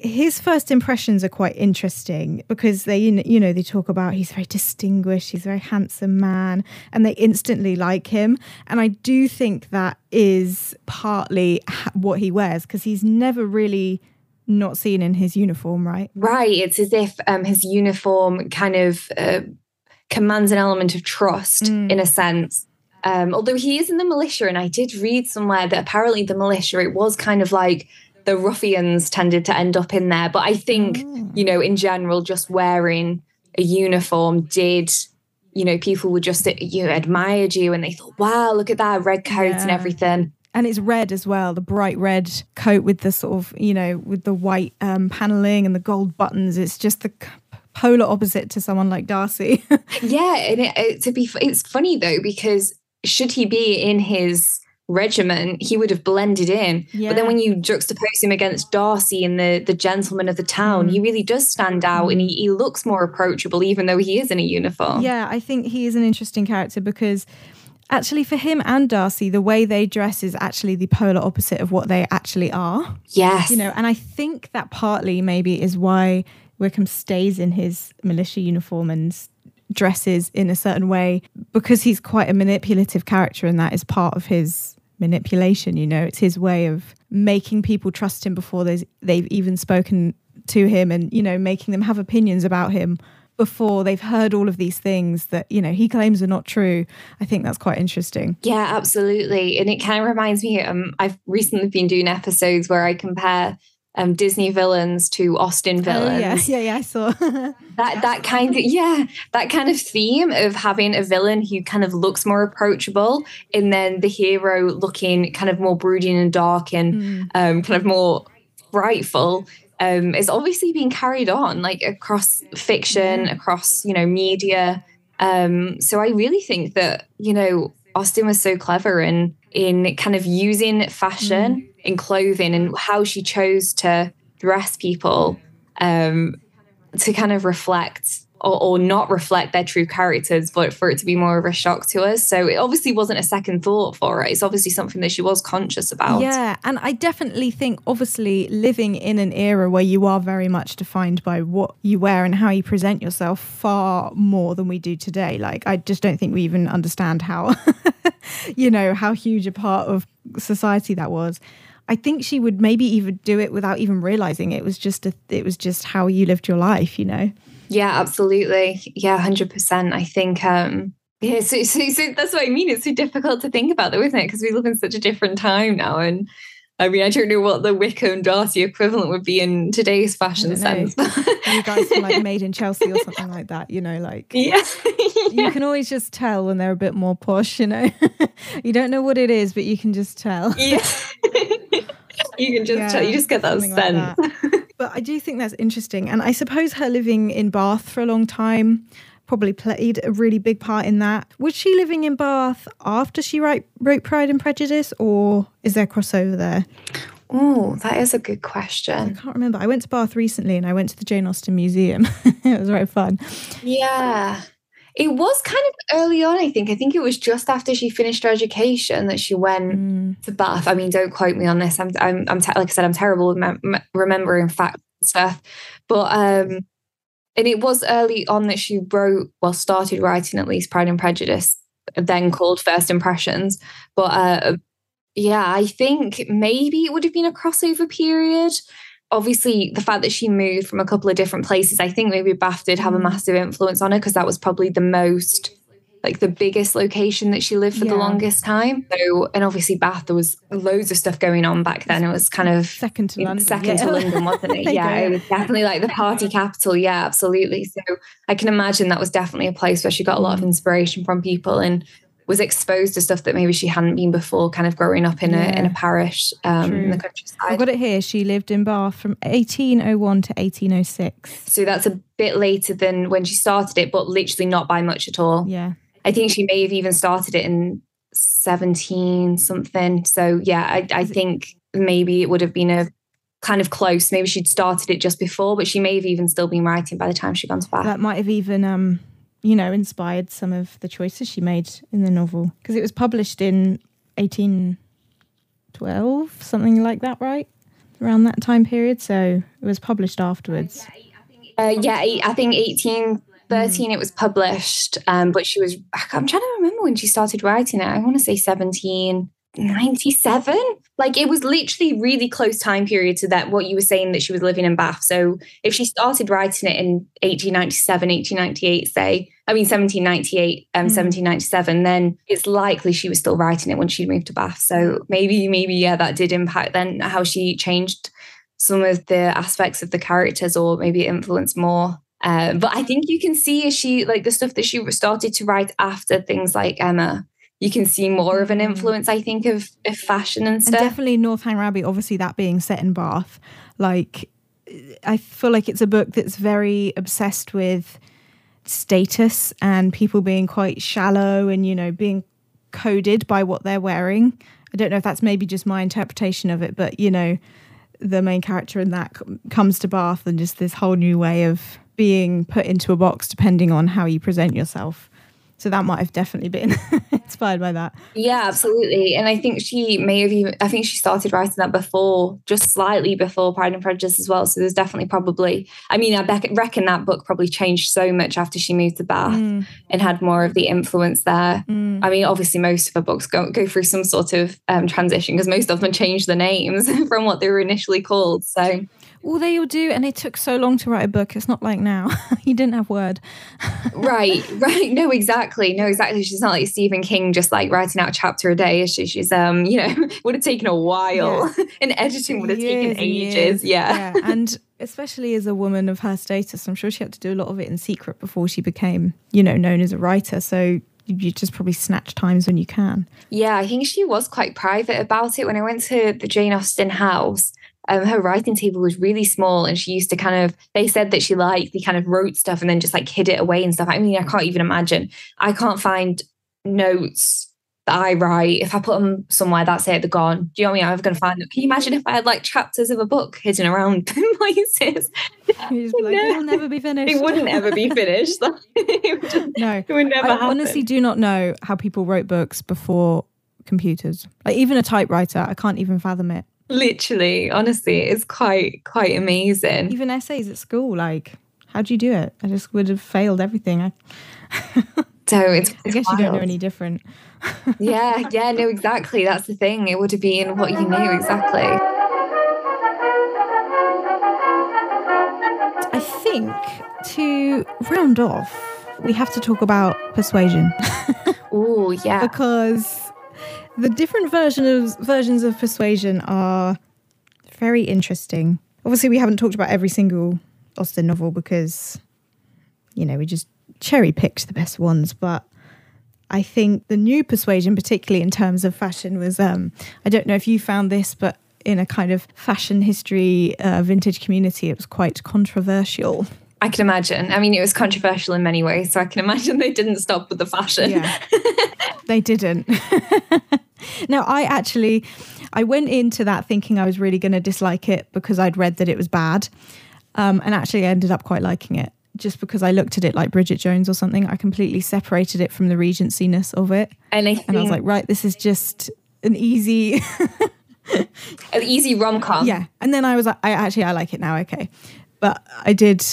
his first impressions are quite interesting because they you know they talk about he's very distinguished he's a very handsome man and they instantly like him and i do think that is partly what he wears because he's never really not seen in his uniform, right? Right. It's as if um, his uniform kind of uh, commands an element of trust mm. in a sense. Um, although he is in the militia, and I did read somewhere that apparently the militia, it was kind of like the ruffians tended to end up in there. But I think, oh. you know, in general, just wearing a uniform did you know, people would just you know, admired you and they thought, wow, look at that red coat yeah. and everything. And it's red as well, the bright red coat with the sort of, you know, with the white um, paneling and the gold buttons. It's just the polar opposite to someone like Darcy. (laughs) yeah, and it, it, to be, it's funny though because should he be in his regiment, he would have blended in. Yeah. But then when you juxtapose him against Darcy and the the gentleman of the town, mm. he really does stand out and he, he looks more approachable, even though he is in a uniform. Yeah, I think he is an interesting character because actually for him and Darcy, the way they dress is actually the polar opposite of what they actually are. Yes. You know, and I think that partly maybe is why Wickham stays in his militia uniform and dresses in a certain way because he's quite a manipulative character and that is part of his manipulation you know? It's his way of making people trust him before they've even spoken to him and you know making them have opinions about him before they've heard all of these things that you know he claims are not true. I think that's quite interesting. Yeah absolutely. And it kind of reminds me um, i've recently been doing episodes where i compare um, Disney villains to Austen villains. Oh, yeah, (laughs) yeah, yeah, I saw (laughs) that. That kind of yeah, that kind of theme of having a villain who kind of looks more approachable, and then the hero looking kind of more brooding and dark and mm. um, kind of more frightful. Um, is obviously being carried on like across fiction, across you know media. Um, so I really think that you know Austen was so clever in in kind of using fashion. Mm in clothing and how she chose to dress people um, to kind of reflect or, or, not reflect their true characters, but for it to be more of a shock to us. So it obviously wasn't a second thought for her. It's obviously something that she was conscious about. Yeah. And I definitely think, obviously, living in an era where you are very much defined by what you wear and how you present yourself far more than we do today. Like, I just don't think we even understand how, (laughs) you know, how huge a part of society that was. I think she would maybe even do it without even realizing it was just a, it was just how you lived your life, you know. Yeah, absolutely. Yeah, hundred percent. I think. um yeah, so, so, so that's what I mean. It's so difficult to think about, though, isn't it? Because we live in such a different time now, and I mean, I don't know what the Wickham Darcy equivalent would be in today's fashion sense. you guys are like made in Chelsea or (laughs) something like that, you know, like (laughs) yeah. you can always just tell when they're a bit more posh, you know. (laughs) you don't know what it is, but you can just tell. Yeah. You can just yeah, tell, you just get that sense. Like that. but I do think that's interesting. And I suppose her living in Bath for a long time probably played a really big part in that. Was she living in Bath after she write, wrote Pride and Prejudice, or is there a crossover there? Oh, that is a good question. I can't remember. I went to Bath recently and I went to the Jane Austen Museum. (laughs) it was very fun. Yeah. It was kind of early on, I think. I think it was just after she finished her education that she went mm. to Bath. I mean, don't quote me on this. I'm, I'm, I'm te- like I said, I'm terrible with mem- remembering facts and stuff. But um, and it was early on that she wrote, well, started writing at least Pride and Prejudice, then called First Impressions. But uh, yeah, I think maybe it would have been a crossover period. Obviously, the fact that she moved from a couple of different places, I think maybe Bath did have a mm. massive influence on her because that was probably the most like the biggest location that she lived for yeah. the longest time. So, and obviously Bath, there was loads of stuff going on back then. It was kind of second to London, second yeah. to London, wasn't (laughs) it? yeah, it was definitely like the party capital. Yeah, absolutely. So I can imagine that was definitely a place where she got a lot of mm. inspiration from people and was exposed to stuff that maybe she hadn't been before, kind of growing up in yeah. a in a parish um, in the countryside. I've got it here. She lived in Bath from 1801 to 1806. So that's a bit later than when she started it, but literally not by much at all. Yeah. I think she may have even started it in 17 something. So yeah, I, I think maybe it would have been a kind of close. Maybe she'd started it just before, but she may have even still been writing by the time she gone to Bath. That might have even, um, you know, inspired some of the choices she made in the novel because it was published in 1812, something like that, right? Around that time period. So it was published afterwards. Uh, yeah, I think 18- 13 it was published um, but she was i'm trying to remember when she started writing it i want to say 17 97 like it was literally really close time period to that what you were saying that she was living in bath. So if she started writing it in 1897 1898 say i mean 1798 um, mm. 1797 then it's likely she was still writing it when she moved to bath. So maybe maybe yeah that did impact then how she changed some of the aspects of the characters or maybe influenced more. Uh, but I think you can see as she like the stuff that she started to write after things like Emma you can see more of an mm. influence, I think, of, of fashion and stuff. And definitely Northanger Abbey, obviously that being set in Bath, like I feel like it's a book that's very obsessed with status and people being quite shallow and, you know, being coded by what they're wearing. I don't know if that's maybe just my interpretation of it, but, you know, the main character in that comes to Bath and just this whole new way of being put into a box depending on how you present yourself. So that might have definitely been (laughs) inspired by that. Yeah, absolutely. And I think she may have even, I think she started writing that before, just slightly before Pride and Prejudice as well. So there's definitely probably, I mean, I reckon that book probably changed so much after she moved to Bath mm. and had more of the influence there. Mm. I mean, obviously, most of her books go, go through some sort of um, transition because most of them change the names (laughs) from what they were initially called. So well, they all do, and it took so long to write a book. It's not like now. (laughs) you didn't have Word. (laughs) right, right. No, exactly. No, exactly. She's not like Stephen King, just like writing out a chapter a day. She? She's, um, you know, (laughs) would have taken a while, yeah. and editing would have years taken ages. Yeah. yeah, and especially as a woman of her status, I'm sure she had to do a lot of it in secret before she became, you know, known as a writer. So you just probably snatch times when you can. Yeah, I think she was quite private about it. When I went to the Jane Austen house, um, her writing table was really small and she used to kind of they said that she liked the kind of wrote stuff and then just like hid it away and stuff. I mean i can't even imagine. I can't find notes that i write. If i put them somewhere that's it they're gone. Do you know what i mean? I'm going to find them. Can you imagine if i had like chapters of a book hidden around (laughs) places? You just like, no. it'll never be (laughs) finished. it wouldn't ever be finished. (laughs) Just, no. it would never i happen. honestly do not know how people wrote books before computers. Like even a typewriter i can't even fathom it Literally, honestly, it's quite quite amazing. Even essays at school, like, how do you do it? I just would have failed everything. I, (laughs) so it's, it's I guess wild. you don't know any different. (laughs) yeah, yeah, no, exactly. That's the thing. It would have been what you knew exactly. I think to round off, we have to talk about persuasion. (laughs) oh, yeah. because the different versions versions of persuasion are very interesting. Obviously, we haven't talked about every single Austen novel because, you know, we just cherry picked the best ones. But I think the new persuasion, particularly in terms of fashion, was um, I don't know if you found this, but in a kind of fashion history uh, vintage community, it was quite controversial. I can imagine. I mean, it was controversial in many ways, so I can (laughs) imagine they didn't stop with the fashion. Yeah, (laughs) they didn't. (laughs) (laughs) now, I actually, I went into that thinking I was really going to dislike it because I'd read that it was bad, um, and actually I ended up quite liking it just because I looked at it like Bridget Jones or something. I completely separated it from the Regency-ness of it, and I, and I was like, right, this is just an easy. (laughs) an easy rom com. Yeah, and then I was like, I actually I like it now. Okay, but I did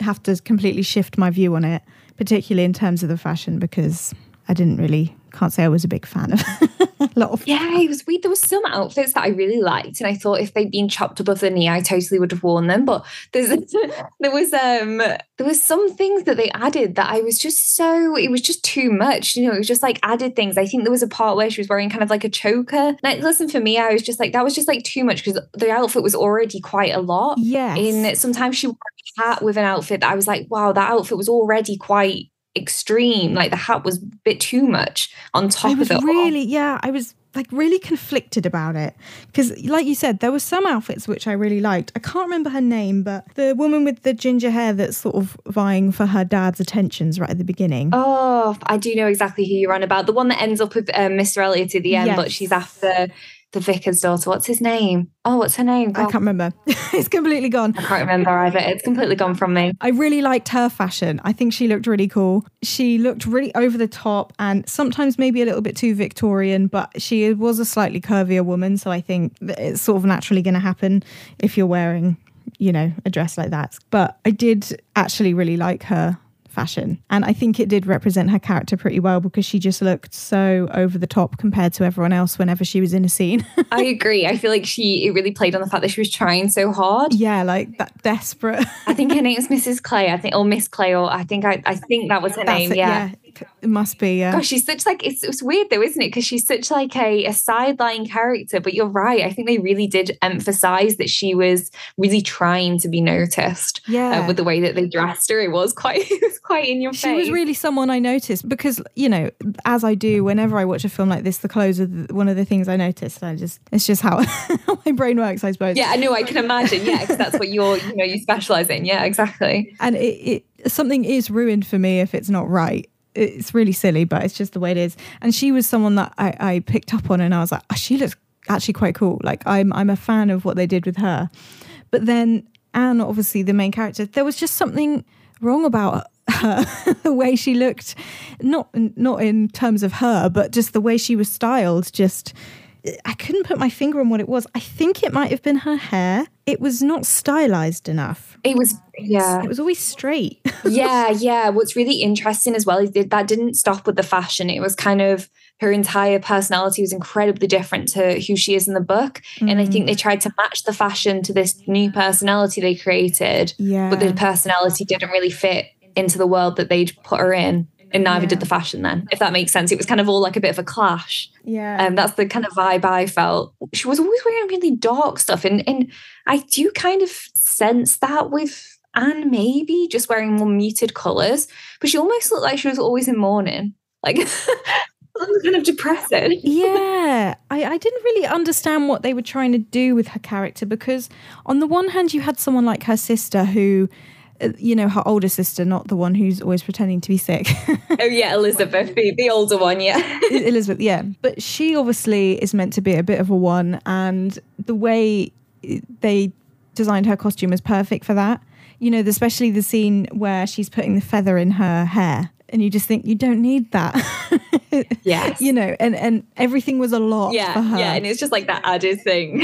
have to completely shift my view on it, particularly in terms of the fashion, because I didn't really can't say I was a big fan of (laughs) a lot of. Yeah, it was weird. There were some outfits that I really liked, and I thought if they'd been chopped above the knee, I totally would have worn them. But there's (laughs) there was um there was some things that they added that I was just so it was just too much. You know, it was just like added things. I think there was a part where she was wearing kind of like a choker. Like, listen, for me, I was just like that was just like too much because the outfit was already quite a lot. Yeah. In sometimes she wore a hat with an outfit that I was like, wow, that outfit was already quite extreme. Like the hat was a bit too much on top I was of it. Really, all. yeah, I was like really conflicted about it because, like you said, there were some outfits which I really liked. I can't remember her name, but the woman with the ginger hair that's sort of vying for her dad's attentions right at the beginning. Oh, I do know exactly who you're on about. The one that ends up with um, Mr. Elliot at the end, yes. but she's after the vicar's daughter. What's his name? Oh, what's her name? God. I can't remember. (laughs) it's completely gone. I can't remember either. It's completely gone from me. I really liked her fashion. I think she looked really cool. She looked really over the top and sometimes maybe a little bit too Victorian, but she was a slightly curvier woman. So I think it's sort of naturally going to happen if you're wearing, you know, a dress like that. But I did actually really like her fashion. And I think it did represent her character pretty well because she just looked so over the top compared to everyone else whenever she was in a scene. (laughs) I agree. I feel like she it really played on the fact that she was trying so hard. Yeah, like that desperate. I think her (laughs) name was Mrs. Clay. I think or Miss Clay or I think I I think that was her That's name. it, yeah. It must be. Yeah. Gosh, she's such like it's, it's weird though, isn't it? Because she's such like a, a sideline character. But you're right. I think they really did emphasize that she was really trying to be noticed. Yeah. Uh, with the way that they dressed her, it was quite (laughs) it was quite in your she face. She was really someone I noticed because you know, as I do whenever I watch a film like this, the clothes are the, one of the things I notice. I just it's just how, (laughs) how my brain works, I suppose. yeah, I know. I can imagine. Yeah, because that's what you're you know you specialize in. Yeah, exactly. and it, it something is ruined for me if it's not right. It's really silly, but it's just the way it is. And she was someone that I, I picked up on, and I was like, oh, she looks actually quite cool. Like I'm I'm a fan of what they did with her. But then Anne, obviously the main character, there was just something wrong about her, (laughs) the way she looked, not not in terms of her, but just the way she was styled. Just I couldn't put my finger on what it was. I think it might have been her hair. It was not stylized enough. It was yeah. It was always straight. (laughs) yeah, yeah. What's really interesting as well is that that didn't stop with the fashion. It was kind of her entire personality was incredibly different to who she is in the book. Mm. And I think they tried to match the fashion to this new personality they created. Yeah. But the personality didn't really fit into the world that they'd put her in. And neither Yeah. did the fashion then, if that makes sense. It was kind of all like a bit of a clash. Yeah. Um, that's the kind of vibe I felt. She was always wearing really dark stuff, and and I do kind of sense that with Anne, maybe just wearing more muted colours. But she almost looked like she was always in mourning, like (laughs) kind of depressing. yeah, (laughs) I, I didn't really understand what they were trying to do with her character because, on the one hand, you had someone like her sister who, Uh, you know, her older sister, not the one who's always pretending to be sick. (laughs) Oh yeah, Elizabeth, the, the older one, yeah. (laughs) Elizabeth, yeah. But she obviously is meant to be a bit of a one, and the way eh, they designed her costume was perfect for that. You know, especially the scene where she's putting the feather in her hair, and you just think you don't need that. (laughs) Yes. you know, and and everything was a lot yeah, for her. yeah, and it's just like that added thing.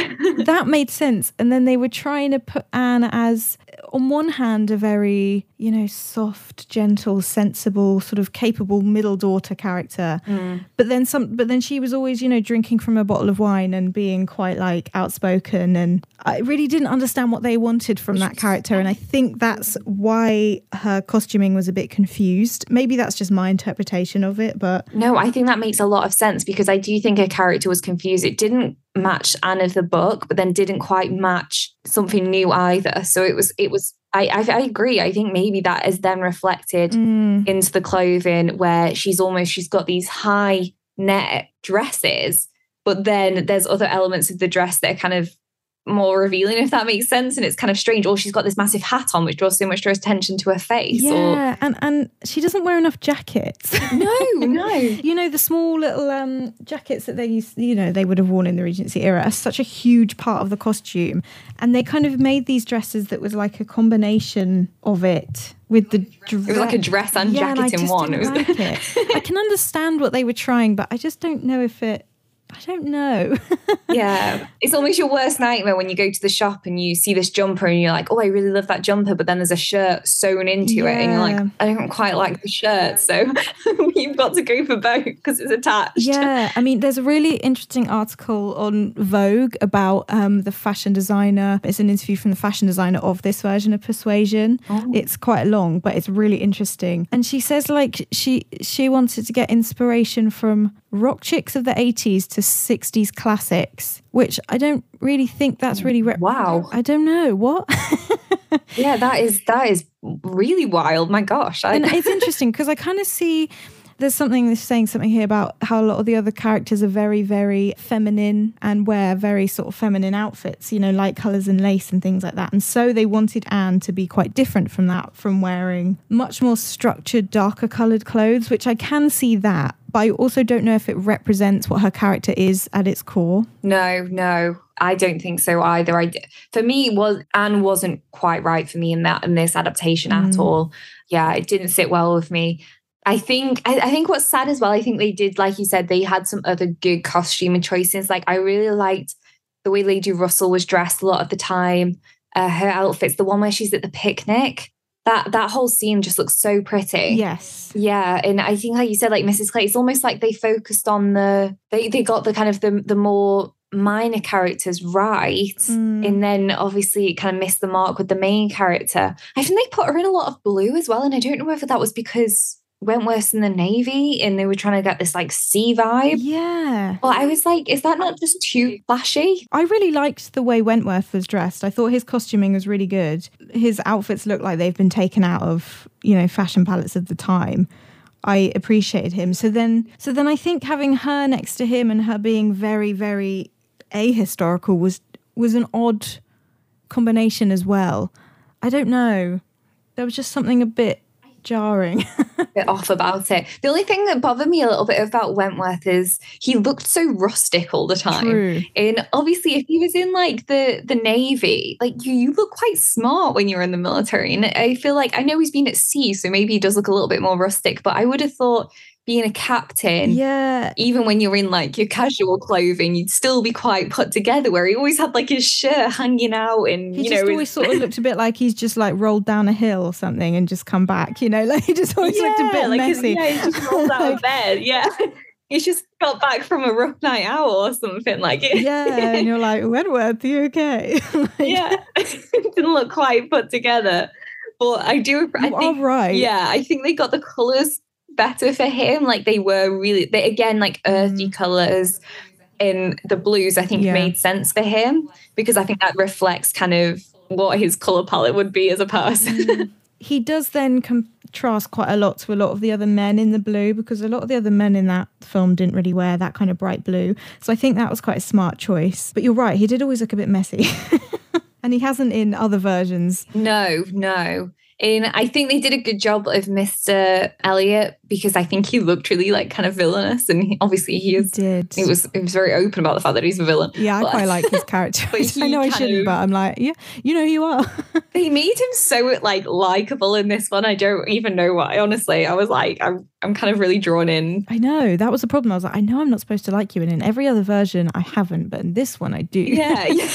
that made sense. And then they were trying to put Anne as, on one hand, a very, you know, soft, gentle, sensible, sort of capable middle daughter character. Mm. But then some, but then she was always, you know, drinking from a bottle of wine and being quite like outspoken. And I really didn't understand what they wanted from that character. And I think that's why her costuming was a bit confused. Maybe that's just my interpretation of it, but No, I think that makes a lot of sense because I do think her character was confused. It didn't match Anne of the book, but then didn't quite match something new either. So it was, it was. I, I, I agree. I think maybe that is then reflected mm, into the clothing where she's almost she's got these high net dresses, but then there's other elements of the dress that are kind of more revealing, if that makes sense. And it's kind of strange. Or she's got this massive hat on, which draws so much draws attention to her face. yeah. And, and she doesn't wear enough jackets. (laughs) No, no. you know the small little um, jackets that they used you know they would have worn in the regency era are such a huge part of the costume and they kind of made these dresses that was like a combination of it with the dress. It was like a dress and yeah, and I jacket in just one. didn't It was like (laughs) it. I can understand what they were trying, but I just don't know if it. I don't know. (laughs) yeah. It's almost your worst nightmare when you go to the shop and you see this jumper and you're like, oh, I really love that jumper. But then there's a shirt sewn into it. And you're like, I don't quite like the shirt. So (laughs) you've got to go for both because it's attached. Yeah, I mean, there's a really interesting article on Vogue about um, the fashion designer. It's an interview from the fashion designer of this version of Persuasion. Oh. It's quite long, but it's really interesting. And she says like she she wanted to get inspiration from rock chicks of the 80s to 60s classics, which I don't really think that's really. Rep- Wow. I don't know what. (laughs) Yeah, that is that is really wild. My gosh. I, and (laughs) it's interesting because I kind of see there's something saying something here about how a lot of the other characters are very, very feminine and wear very sort of feminine outfits, you know, light colours and lace and things like that. And so they wanted Anne to be quite different from that, from wearing much more structured, darker coloured clothes, which I can see that. But I also don't know if it represents what her character is at its core. no, no. I don't think so either. I for me was Anne wasn't quite right for me in that in this adaptation at Mm. all. Yeah, it didn't sit well with me. I think I, I think what's sad as well. I think they did, like you said, they had some other good costume choices. Like I really liked the way Lady Russell was dressed a lot of the time. Uh, her outfits, the one where she's at the picnic that that whole scene just looks so pretty. Yes. Yeah, and I think like you said, like Mrs. Clay, it's almost like they focused on the they they got the kind of the the more minor characters right, Mm. and then obviously it kind of missed the mark with the main character. I think they put her in a lot of blue as well, and I don't know whether that was because Wentworth's in the navy and they were trying to get this like sea vibe. Yeah. But I was like, is that not just too flashy? I really liked the way Wentworth was dressed. I thought his costuming was really good. His outfits look like they've been taken out of, you know, fashion palettes of the time. I appreciated him. So then so then I think having her next to him and her being very very ahistorical was was an odd combination as well. I don't know. There was just something a bit jarring. (laughs) bit off about it. The only thing that bothered me a little bit about Wentworth is he looked so rustic all the time. True. And obviously, if he was in like the the navy, like you, you look quite smart when you're in the military. And I feel like I know he's been at sea, so maybe he does look a little bit more rustic. But I would have thought being a captain, Yeah. even when you're in like your casual clothing, you'd still be quite put together. Where he always had like his shirt hanging out, and He you just know, always sort of looked a bit like he's just like rolled down a hill or something and just come back, you know, (laughs) like he just always looked a bit like his- messy. yeah, he just rolled out of (laughs) bed. Yeah. (laughs) He's just got back from a rough night out or something like it. yeah, and you're like, Wentworth, are you okay? Like, yeah. Didn't look quite put together. But I do I You think right. yeah, I think they got the colours better for him. Like they were really they again like earthy colours in the blues, I think Mm. Yeah. made sense for him because I think that reflects kind of what his colour palette would be as a person. Mm. He does then contrast quite a lot to a lot of the other men in the blue because a lot of the other men in that film didn't really wear that kind of bright blue. So I think that was quite a smart choice. But you're right, he did always look a bit messy. (laughs) and he hasn't in other versions. No, no. And I think they did a good job of Mr. Elliot because I think he looked really like kind of villainous, and he, obviously he He is. did. He was he was very open about the fact that he's a villain. yeah, I But- quite like his (laughs) character. (laughs) I know I shouldn't, of- but I'm like, yeah, you know who you are. (laughs) They made him so like likable in this one. I don't even know why. Honestly, I was like, I'm I'm kind of really drawn in. I know that was the problem. I was like, I know I'm not supposed to like you, and in every other version, I haven't, but in this one, I do. Yeah, yeah.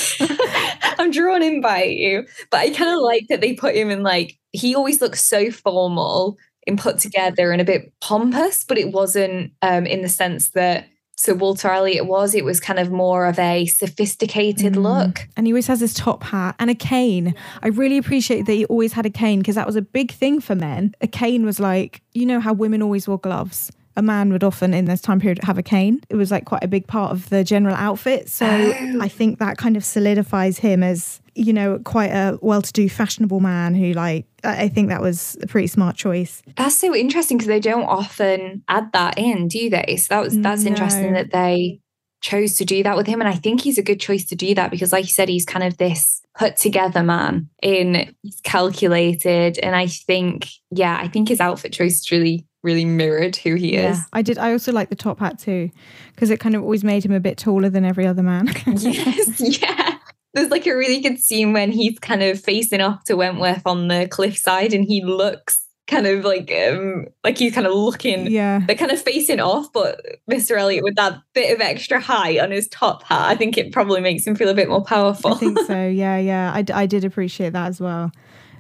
I'm drawn in by you. But I kind of like that they put him in like he always looks so formal and put together and a bit pompous, but it wasn't um in the sense that so Walter Elliot was. It was kind of more of a sophisticated Mm. look. And he always has his top hat and a cane. I really appreciate that he always had a cane because that was a big thing for men. A cane was like, you know how women always wore gloves. A man would often in this time period have a cane. It was like quite a big part of the general outfit. So Oh. I think that kind of solidifies him as, you know, quite a well to do, fashionable man who, like, I think that was a pretty smart choice. That's so interesting because they don't often add that in, do they? So that was that's interesting that they chose to do that with him. And I think he's a good choice to do that because, like you said, he's kind of this put together man in he's calculated. And I think, yeah, I think his outfit choice really, really mirrored who he is. I did. I also like the top hat too because it kind of always made him a bit taller than every other man. (laughs) (laughs) yes, yeah. There's like a really good scene when he's kind of facing off to Wentworth on the cliffside and he looks kind of like um like he's kind of looking yeah. they're kind of facing off, but Mr. Elliot with that bit of extra height on his top hat, I think it probably makes him feel a bit more powerful. I think so. (laughs) Yeah, yeah. I, d- I did appreciate that as well.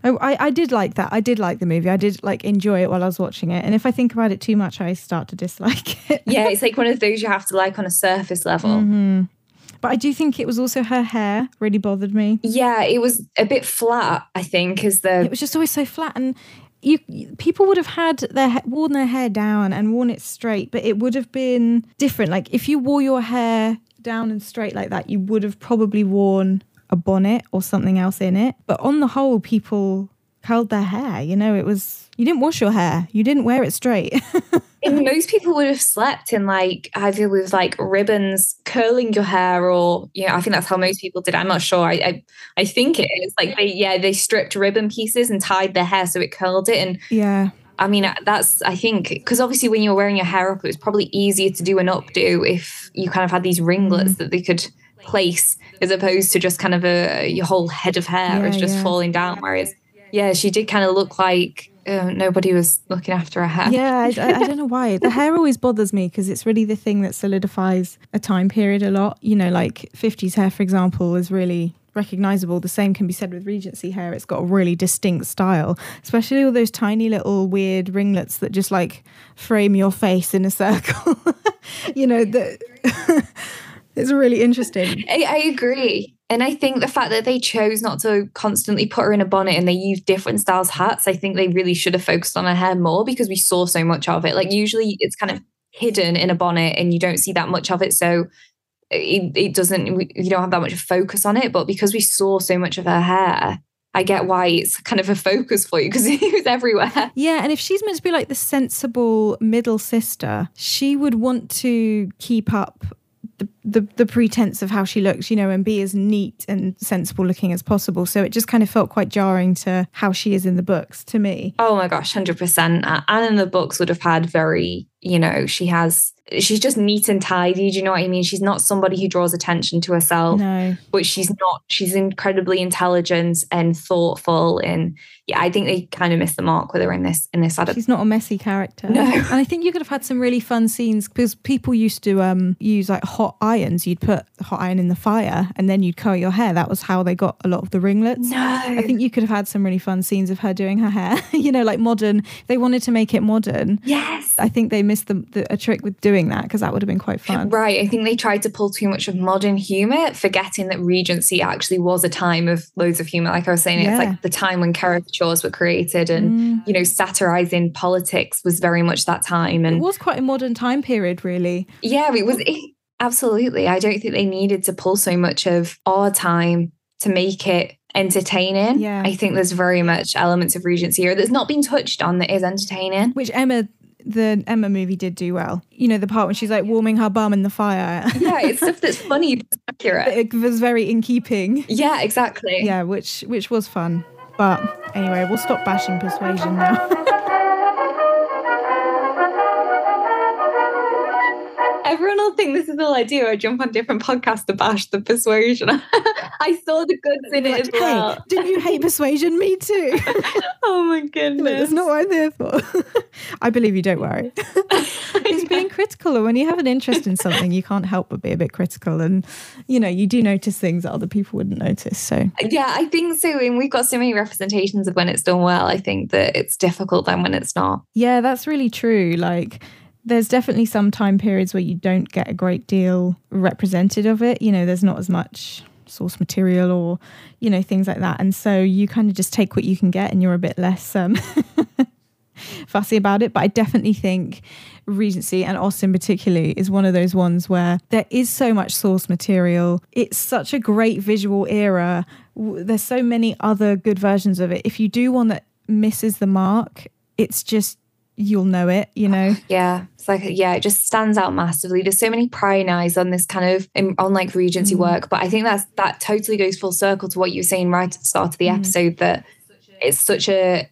I, I, I did like that. I did like the movie. I did like enjoy it while I was watching it. And if I think about it too much, I start to dislike (laughs) it. yeah, it's like one of those you have to like on a surface level. Mhm. But I do think it was also her hair really bothered me. Yeah, it was a bit flat, I think, as the It was just always so flat, and you people would have had their worn their hair down and worn it straight, but it would have been different. Like if you wore your hair down and straight like that, you would have probably worn a bonnet or something else in it. But on the whole, people curled their hair. You know, it was you didn't wash your hair, you didn't wear it straight. (laughs) and most people would have slept in like either with like ribbons curling your hair or you know, I think that's how most people did. I'm not sure. I I, I think it is like they yeah, they stripped ribbon pieces and tied their hair so it curled it and yeah, I mean, that's, I think, because obviously when you're wearing your hair up, it was probably easier to do an updo if you kind of had these ringlets mm-hmm. that they could place as opposed to just kind of a, your whole head of hair is just yeah. falling down. Whereas, yeah, she did kind of look like uh, nobody was looking after her hair. yeah. I, I, I don't know why (laughs) the hair always bothers me because it's really the thing that solidifies a time period a lot. You know, like 50s hair, for example, is really recognizable. The same can be said with Regency hair. It's got a really distinct style, especially all those tiny little weird ringlets that just like frame your face in a (laughs) circle. you know, that (laughs) it's really interesting. (laughs) I, I agree. And I think the fact that they chose not to constantly put her in a bonnet and they used different styles hats, I think they really should have focused on her hair more because we saw so much of it. Like usually it's kind of hidden in a bonnet and you don't see that much of it. So it, it doesn't, you don't have that much focus on it. But because we saw so much of her hair, I get why it's kind of a focus for you because (laughs) it was everywhere. Yeah, and if she's meant to be like the sensible middle sister, she would want to keep up the, the the pretense of how she looks, you know, and be as neat and sensible looking as possible. So it just kind of felt quite jarring to how she is in the books to me. Oh my gosh, 100%. Uh, Anne in the books would have had very, you know, she has she's just neat and tidy. Do you know what I mean? She's not somebody who draws attention to herself. No. But she's not, she's incredibly intelligent and thoughtful. And yeah, I think they kind of missed the mark with her in this in this adaptation. She's not a messy character. No. And I think you could have had some really fun scenes because people used to um use like hot irons. You'd put hot iron in the fire and then you'd curl your hair. That was how they got a lot of the ringlets. No. I think you could have had some really fun scenes of her doing her hair. (laughs) you know, like modern. They wanted to make it modern. Yes. I think they missed the, the a trick with doing that because that would have been quite fun. Right. I think they tried to pull too much of modern humor, forgetting that Regency actually was a time of loads of humor. Like I was saying, yeah. it's like the time when caricatures were created and, mm. you know, satirizing politics was very much that time. And it was quite a modern time period, really. Yeah, it was. It, absolutely. I don't think they needed to pull so much of our time to make it entertaining. Yeah. I think there's very much elements of Regency here that's not been touched on that is entertaining. Which Emma the Emma movie did do well. You know, the part when she's like warming her bum in the fire. (laughs) yeah, it's stuff that's funny but (laughs) accurate. It was very in keeping. Yeah, exactly. Yeah, which which was fun. But anyway, we'll stop bashing persuasion now. (laughs) Everyone will think this is all I do. I jump on different podcasts to bash the persuasion. (laughs) I saw the goods in it as well. Hey, didn't you hate persuasion? Me too. (laughs) oh my goodness. That's not what I'm there for. (laughs) I believe you, don't worry. it's being critical. And when you have an interest in something, you can't help but be a bit critical. And, you know, you do notice things that other people wouldn't notice. So, yeah, I think so. And we've got so many representations of when it's done well. I think that it's difficult then when it's not. Yeah, that's really true. Like, there's definitely some time periods where you don't get a great deal represented of it. You know, there's not as much source material or, you know, things like that. And so you kind of just take what you can get and you're a bit less um, (laughs) fussy about it. But I definitely think Regency and Austen particularly is one of those ones where there is so much source material. It's such a great visual era. There's so many other good versions of it. If you do one that misses the mark, it's just you'll know it, you know? (sighs) Yeah. It's like, yeah, it just stands out massively. There's so many prying eyes on this kind of, on like Regency mm. work. But I think that's, that totally goes full circle to what you were saying right at the start of the mm. episode that it's such a,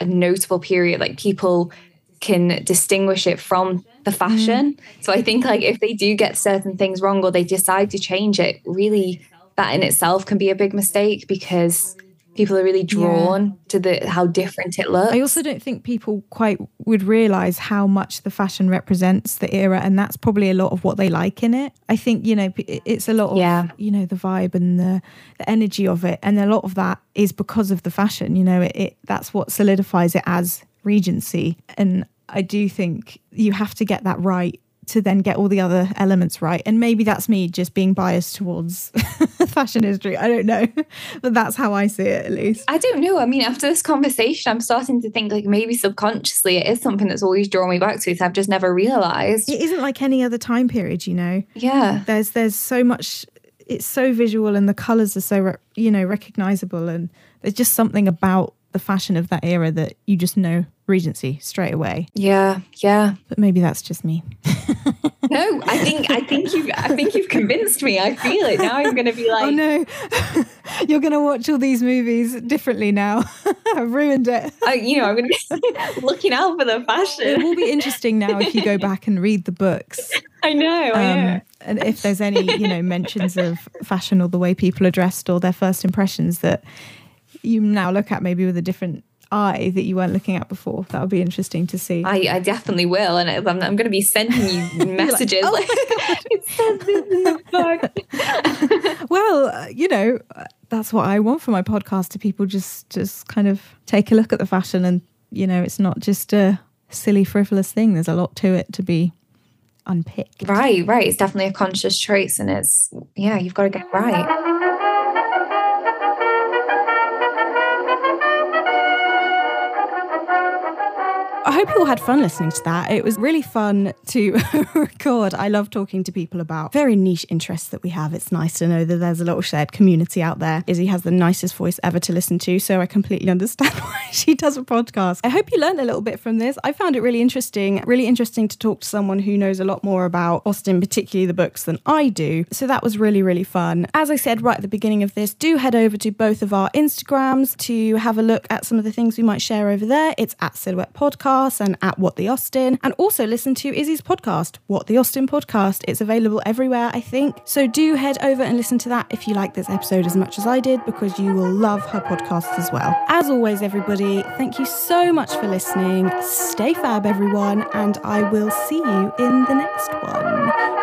a notable period. Like people can distinguish it from the fashion. Mm. So I think like if they do get certain things wrong or they decide to change it, really that in itself can be a big mistake because people are really drawn yeah. to the how different it looks. I also don't think people quite would realize how much the fashion represents the era and that's probably a lot of what they like in it. I think, you know, it's a lot of yeah. you know, the vibe and the the energy of it and a lot of that is because of the fashion, you know, it, it that's what solidifies it as Regency and I do think you have to get that right to then get all the other elements right. And maybe that's me just being biased towards (laughs) fashion history. I don't know. (laughs) but that's how I see it at least. I don't know. I mean, after this conversation, I'm starting to think like maybe subconsciously it is something that's always drawn me back to it. I've just never realized. It isn't like any other time period, you know. Yeah. There's there's so much it's so visual and the colors are so you know recognizable and there's just something about the fashion of that era that you just know Regency straight away. Yeah, yeah. But maybe that's just me. (laughs) no, I think I think you I think you've convinced me. I feel it now. I'm going to be like, oh no, (laughs) you're going to watch all these movies differently now. (laughs) I've ruined it. I, you know, I'm going to be looking out for the fashion. It will be interesting now if you go back and read the books. I know. Um, I know. And if there's any, you know, mentions of fashion or the way people are dressed or their first impressions that you now look at maybe with a different eye that you weren't looking at before. That would be interesting to see. I, I definitely will, and I'm, I'm going to be sending you (laughs) messages. like, oh it says this in the book. (laughs) well, uh, you know, that's what I want for my podcast. To people just just kind of take a look at the fashion, and you know, it's not just a silly frivolous thing. There's a lot to it to be unpicked. Right, right. It's definitely a conscious choice, and it's yeah, you've got to get right. Hope you all had fun listening to that. It was really fun to (laughs) record. I love talking to people about very niche interests that we have. It's nice to know that there's a little shared community out there. Izzy has the nicest voice ever to listen to, so I completely (laughs) understand why she does a podcast. I hope you learned a little bit from this. I found it really interesting, really interesting to talk to someone who knows a lot more about Austen, particularly the books, than I do. So that was really, really fun. As I said right at the beginning of this, do head over to both of our Instagrams to have a look at some of the things we might share over there. It's at Silhouette Podcast and at What the Austen, And also listen to Izzy's podcast, What the Austen Podcast. It's available everywhere, I think. So do head over and listen to that if you like this episode as much as I did, because you will love her podcast as well. As always, everybody, thank you so much for listening. Stay fab, everyone, and I will see you in the next one.